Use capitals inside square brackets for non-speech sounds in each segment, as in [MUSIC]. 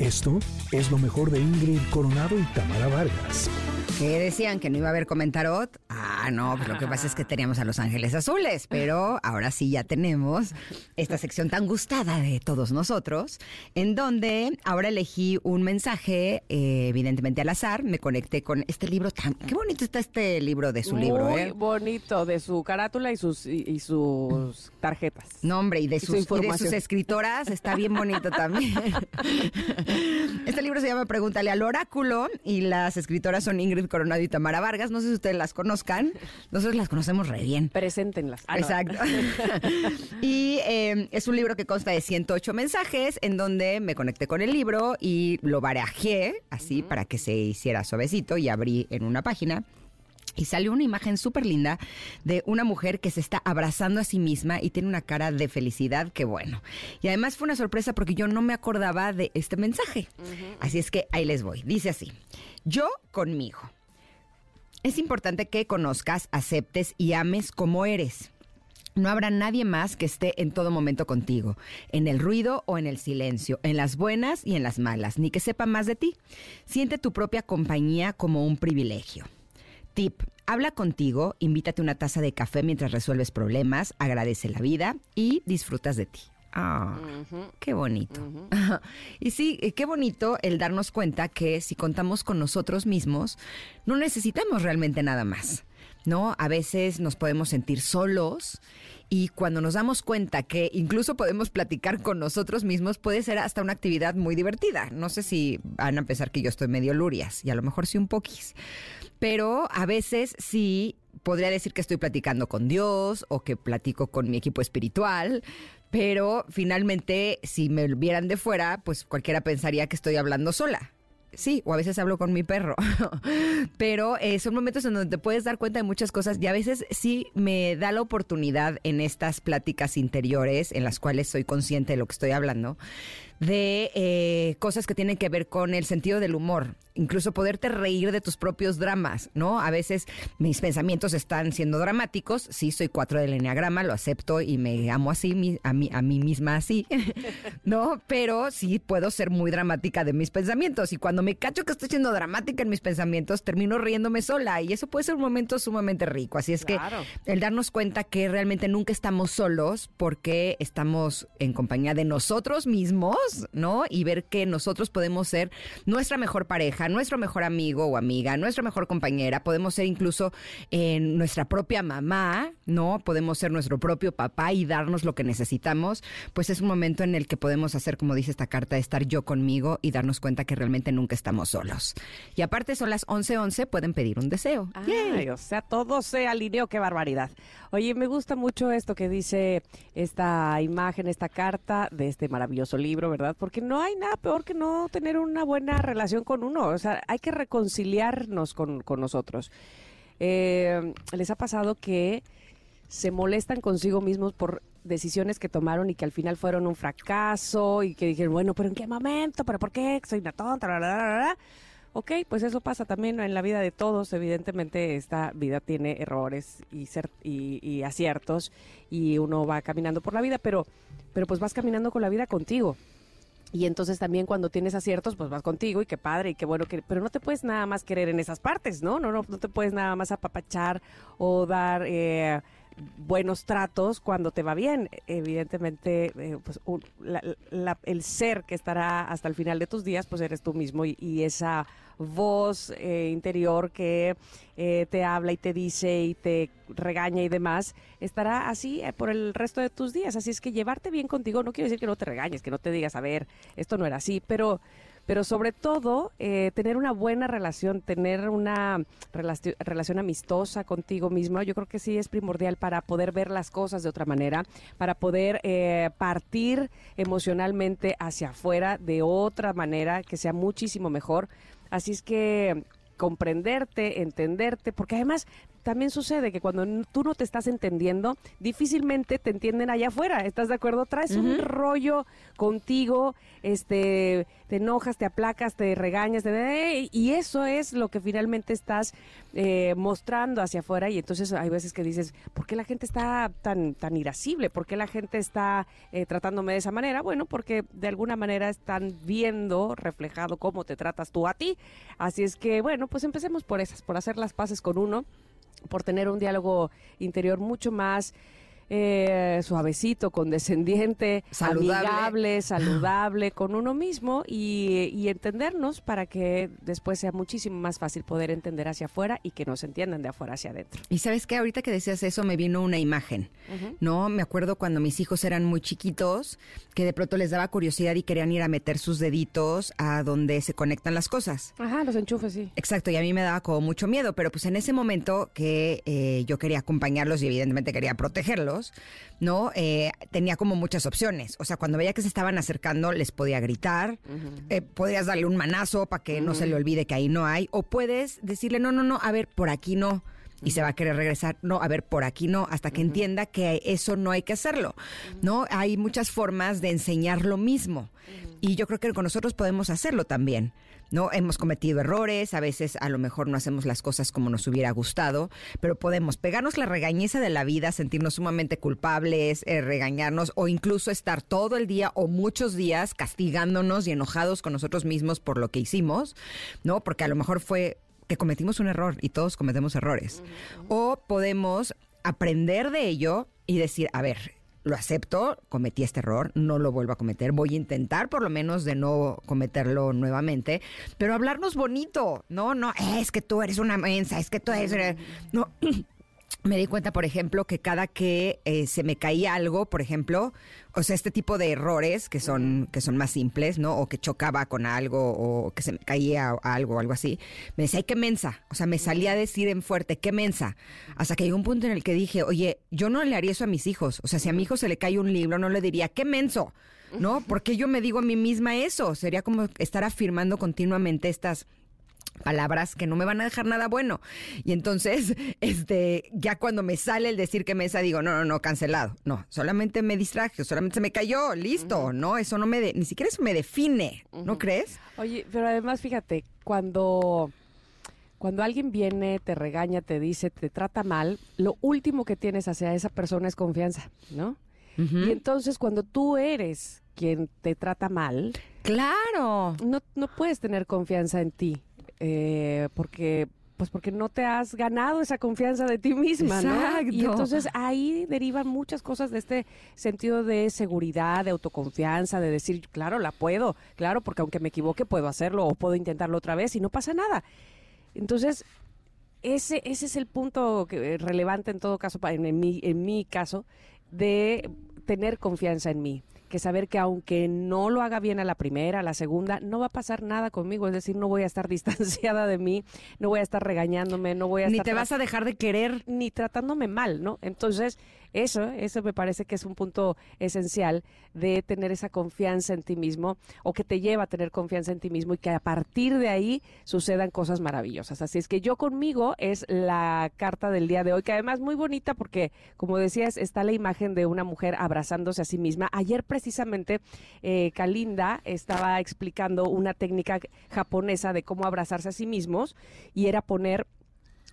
Esto es lo mejor de Ingrid Coronado y Tamara Vargas. Que decían que no iba a haber comentarot. Ah, no, pues lo que pasa es que teníamos a Los Ángeles Azules, pero ahora sí ya tenemos esta sección tan gustada de todos nosotros, en donde ahora elegí un mensaje, eh, evidentemente al azar, me conecté con este libro tan... Qué bonito está este libro de su libro, Muy ¿eh? bonito, de su carátula y sus, y, y sus tarjetas. No, hombre, y de, su sus, y de sus escritoras está bien bonito también. [LAUGHS] [LAUGHS] Este libro se llama Pregúntale al oráculo y las escritoras son Ingrid Coronado y Tamara Vargas. No sé si ustedes las conozcan. Nosotros las conocemos re bien. Preséntenlas. Ah, no. Exacto. [LAUGHS] y eh, es un libro que consta de 108 mensajes en donde me conecté con el libro y lo barajé así para que se hiciera suavecito y abrí en una página. Y salió una imagen súper linda de una mujer que se está abrazando a sí misma y tiene una cara de felicidad que bueno. Y además fue una sorpresa porque yo no me acordaba de este mensaje. Así es que ahí les voy. Dice así, yo conmigo. Es importante que conozcas, aceptes y ames como eres. No habrá nadie más que esté en todo momento contigo, en el ruido o en el silencio, en las buenas y en las malas, ni que sepa más de ti. Siente tu propia compañía como un privilegio. Tip, habla contigo, invítate una taza de café mientras resuelves problemas, agradece la vida y disfrutas de ti. Ah, qué bonito. [LAUGHS] y sí, eh, qué bonito el darnos cuenta que si contamos con nosotros mismos, no necesitamos realmente nada más. ¿No? A veces nos podemos sentir solos y cuando nos damos cuenta que incluso podemos platicar con nosotros mismos, puede ser hasta una actividad muy divertida. No sé si van a pensar que yo estoy medio lurias y a lo mejor sí un poquis. Pero a veces sí podría decir que estoy platicando con Dios o que platico con mi equipo espiritual, pero finalmente si me vieran de fuera, pues cualquiera pensaría que estoy hablando sola. Sí, o a veces hablo con mi perro, [LAUGHS] pero eh, son momentos en donde te puedes dar cuenta de muchas cosas y a veces sí me da la oportunidad en estas pláticas interiores en las cuales soy consciente de lo que estoy hablando, de eh, cosas que tienen que ver con el sentido del humor, incluso poderte reír de tus propios dramas, ¿no? A veces mis pensamientos están siendo dramáticos, sí, soy cuatro del enneagrama, lo acepto y me amo así, mi- a mí, a mí misma así, [LAUGHS] ¿no? Pero sí puedo ser muy dramática de mis pensamientos y cuando me cacho que estoy siendo dramática en mis pensamientos, termino riéndome sola y eso puede ser un momento sumamente rico, así es Claro. que el darnos cuenta que realmente nunca estamos solos porque estamos en compañía de nosotros mismos, ¿no? Y ver que nosotros podemos ser nuestra mejor pareja, nuestro mejor amigo o amiga, nuestra mejor compañera, podemos ser incluso eh, nuestra propia mamá, ¿no? Podemos ser nuestro propio papá y darnos lo que necesitamos, pues es un momento en el que podemos hacer, como dice esta carta, estar yo conmigo y darnos cuenta que realmente nunca estamos solos. Y aparte son las 11:11, pueden pedir un deseo. Ay, o sea, todo se alineó, qué barbaridad. Oye, me gusta mucho esto que dice esta imagen, esta carta de este maravilloso libro, ¿verdad? Porque no hay nada peor que no tener una buena relación con uno. O sea, hay que reconciliarnos con, con nosotros. Eh, ¿Les ha pasado que se molestan consigo mismos por decisiones que tomaron y que al final fueron un fracaso y que dijeron, bueno, pero ¿en qué momento? ¿Pero por qué? Soy una tonta, bla, bla, bla. Ok, pues eso pasa también en la vida de todos. Evidentemente, esta vida tiene errores y, y aciertos y uno va caminando por la vida, pero, pero pues vas caminando con la vida contigo. Y entonces también cuando tienes aciertos, pues vas contigo y qué padre y qué bueno que... Pero no te puedes nada más querer en esas partes, ¿no? No, no, no te puedes nada más apapachar o dar eh, buenos tratos cuando te va bien. Evidentemente, eh, pues la- el ser que estará hasta el final de tus días, pues eres tú mismo y, y esa voz eh, interior que eh, te habla y te dice y te regaña y demás, estará así eh, por el resto de tus días. Así es que llevarte bien contigo no quiere decir que no te regañes, que no te digas, a ver, esto no era así, pero pero sobre todo tener una buena relación, tener una relaci- relación amistosa contigo mismo, yo creo que sí es primordial para poder ver las cosas de otra manera, para poder partir emocionalmente hacia afuera de otra manera que sea muchísimo mejor. Así es que comprenderte, entenderte, porque además también sucede que cuando tú no te estás entendiendo, difícilmente te entienden allá afuera. ¿Estás de acuerdo? Traes un rollo contigo, este, te enojas, te aplacas, te regañas, te- y eso es lo que finalmente estás eh, mostrando hacia afuera. Y entonces hay veces que dices, ¿por qué la gente está tan, tan irascible? ¿Por qué la gente está eh, tratándome de esa manera? Bueno, porque de alguna manera están viendo reflejado cómo te tratas tú a ti. Así es que, bueno, pues empecemos por esas, por hacer las paces con uno, por tener un diálogo interior mucho más eh, suavecito, condescendiente, Saludable. amigable, [LAUGHS] saludable con uno mismo y, y entendernos para que después sea muchísimo más fácil poder entender hacia afuera y que nos entiendan de afuera hacia adentro. Y sabes qué, ahorita que decías eso me vino una imagen, ¿no? Me acuerdo cuando mis hijos eran muy chiquitos, que de pronto les daba curiosidad y querían ir a meter sus deditos a donde se conectan las cosas. Ajá, los enchufes, sí. Exacto, y a mí me daba como mucho miedo, pero pues en ese momento que eh, yo quería acompañarlos y evidentemente quería protegerlos, ¿no? Eh, tenía como muchas opciones. O sea, cuando veía que se estaban acercando, les podía gritar, eh, podrías darle un manazo para que no se le olvide que ahí no hay, o puedes decirle, no, no, no, a ver, por aquí no. Y se va a querer regresar, no, a ver, por aquí no, hasta que entienda que eso no hay que hacerlo, ¿no? Hay muchas formas de enseñar lo mismo. Y yo creo que con nosotros podemos hacerlo también. ¿No? Hemos cometido errores, a veces a lo mejor no hacemos las cosas como nos hubiera gustado, pero podemos pegarnos la regañeza de la vida, sentirnos sumamente culpables, eh, regañarnos o incluso estar todo el día o muchos días castigándonos y enojados con nosotros mismos por lo que hicimos, ¿no? Porque a lo mejor fue que cometimos un error y todos cometemos errores. O podemos aprender de ello y decir, a ver, lo acepto, cometí este error, no lo vuelvo a cometer, voy a intentar por lo menos de no cometerlo nuevamente, pero hablarnos bonito, no, no, es que tú eres una mensa, es que tú eres... No, [CLEARS THROAT] me di cuenta, por ejemplo, que cada que eh, se me caía algo, por ejemplo, o sea, este tipo de errores que son, que son más simples, ¿no? O que chocaba con algo, o que se me caía algo, o algo así, me decía, ay, qué mensa. O sea, me salía a decir en fuerte, qué mensa. Hasta que llegó un punto en el que dije, oye, yo no le haría eso a mis hijos. O sea, si a mi hijo se le cae un libro, no le diría, qué menso. ¿No? Porque yo me digo a mí misma eso. Sería como estar afirmando continuamente estas palabras que no me van a dejar nada bueno. Y entonces, [LAUGHS] este, ya cuando me sale el decir que mesa, digo, no, no, no, cancelado. No, solamente me distraje, solamente se me cayó, listo, ¿no? Eso no me, de- ni siquiera eso me define, ¿no crees? Oye, pero además fíjate, cuando, cuando alguien viene, te regaña, te dice, te trata mal, lo último que tienes hacia esa persona es confianza, ¿no? Y entonces cuando tú eres quien te trata mal, Claro. no, no puedes tener confianza en ti, eh, porque pues porque no te has ganado esa confianza de ti misma, ¿no? Y entonces ahí derivan muchas cosas de este sentido de seguridad, de autoconfianza, de decir, claro, la puedo, claro, porque aunque me equivoque puedo hacerlo o puedo intentarlo otra vez y no pasa nada. Entonces, ese, ese es el punto que, eh, relevante en todo caso, en, en mi, en mi caso, de tener confianza en mí. Que saber que aunque no lo haga bien a la primera, a la segunda, no va a pasar nada conmigo. Es decir, no voy a estar [LAUGHS] distanciada de mí, no voy a estar regañándome, no voy a Ni estar te tra- vas a dejar de querer. ni tratándome mal, ¿no? Entonces, eso, eso me parece que es un punto esencial de tener esa confianza en ti mismo o que te lleva a tener confianza en ti mismo y que a partir de ahí sucedan cosas maravillosas. Así es que yo conmigo es la carta del día de hoy, que además muy bonita porque, como decías, está la imagen de una mujer abrazándose a sí misma. Ayer precisamente eh, Kalinda estaba explicando una técnica japonesa de cómo abrazarse a sí mismos y era poner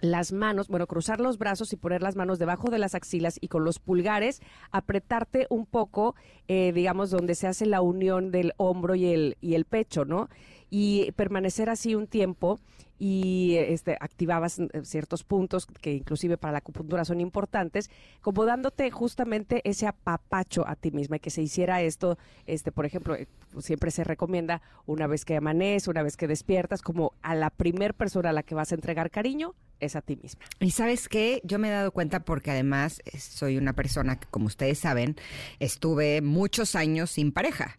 las manos, bueno, cruzar los brazos y poner las manos debajo de las axilas y con los pulgares apretarte un poco, eh, digamos, donde se hace la unión del hombro y el, y el pecho, ¿no? Y permanecer así un tiempo y este, activabas eh, ciertos puntos que inclusive para la acupuntura son importantes, como dándote justamente ese apapacho a ti misma y que se hiciera esto, este, por ejemplo, eh, siempre se recomienda una vez que amanece, una vez que despiertas, como a la primer persona a la que vas a entregar cariño, es a ti misma. Y sabes qué, yo me he dado cuenta porque además eh, soy una persona que, como ustedes saben, estuve muchos años sin pareja.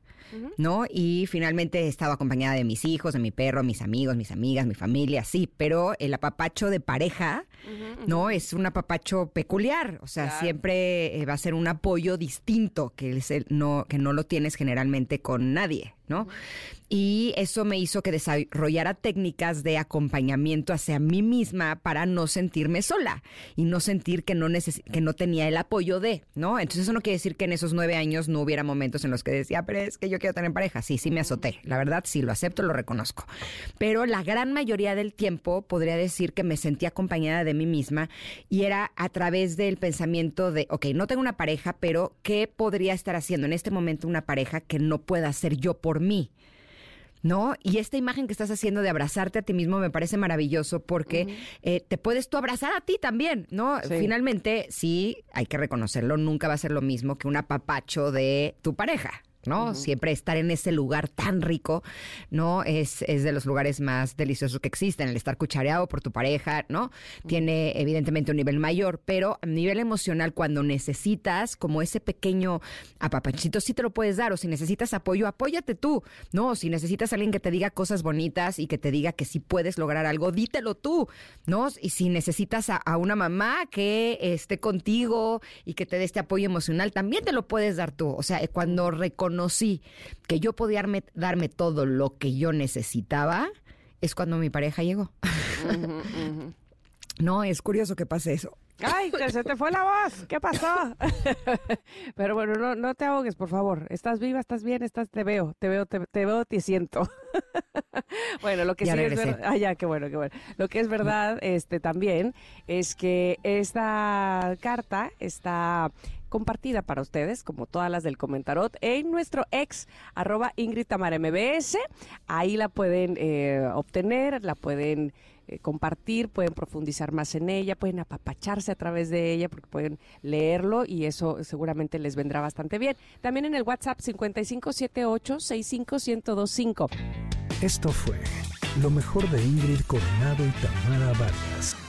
¿No? Y finalmente he estado acompañada de mis hijos, de mi perro, mis amigos, mis amigas, mi familia, sí, pero el apapacho de pareja, ¿no? Es un apapacho peculiar, o sea, Claro. siempre eh, va a ser un apoyo distinto que, es el- no, que no lo tienes generalmente con nadie. Y eso me hizo que desarrollara técnicas de acompañamiento hacia mí misma para no sentirme sola y no sentir que no, que no tenía el apoyo de, ¿no? Entonces eso no quiere decir que en esos nueve años no hubiera momentos en los que decía, pero es que yo quiero tener pareja. Sí, sí me azoté. La verdad, sí, lo acepto, lo reconozco. Pero la gran mayoría del tiempo podría decir que me sentía acompañada de mí misma y era a través del pensamiento de, ok, no tengo una pareja, pero ¿qué podría estar haciendo en este momento una pareja que no pueda hacer yo por mí? ¿no? Y esta imagen que estás haciendo de abrazarte a ti mismo me parece maravilloso porque eh, te puedes tú abrazar a ti también, ¿no? Finalmente, sí, hay que reconocerlo, nunca va a ser lo mismo que un apapacho de tu pareja, ¿no? Siempre estar en ese lugar tan rico, ¿no? Es, es de los lugares más deliciosos que existen, el estar cuchareado por tu pareja, ¿no? Tiene evidentemente un nivel mayor, pero a nivel emocional, cuando necesitas como ese pequeño apapachito, sí te lo puedes dar, o si necesitas apoyo, apóyate tú, ¿no? si necesitas alguien que te diga cosas bonitas y que te diga que sí puedes lograr algo, dítelo tú, ¿no? Y si necesitas a, a una mamá que esté contigo y que te dé este apoyo emocional, también te lo puedes dar tú, o sea, cuando reconoces sí que yo podía darme, todo lo que yo necesitaba, es cuando mi pareja llegó. No, es curioso que pase eso. ¡Ay, se te fue la voz! ¿Qué pasó? [LAUGHS] Pero bueno, no, no te ahogues, por favor. Estás viva, estás bien, estás, te veo, te veo, te, veo, te siento. [LAUGHS] bueno, lo que sí es verdad. Ah, ya, qué bueno, qué bueno. Lo que es verdad, este, también, es que esta carta está compartida para ustedes, como todas las del comentarot, en nuestro ex arroba Ingrid Tamara MBS. Ahí la pueden eh, obtener, la pueden eh, compartir, pueden profundizar más en ella, pueden apapacharse a través de ella porque pueden leerlo y eso seguramente les vendrá bastante bien. También en el WhatsApp 5578 65125. Esto fue lo mejor de Ingrid Coronado y Tamara Vargas.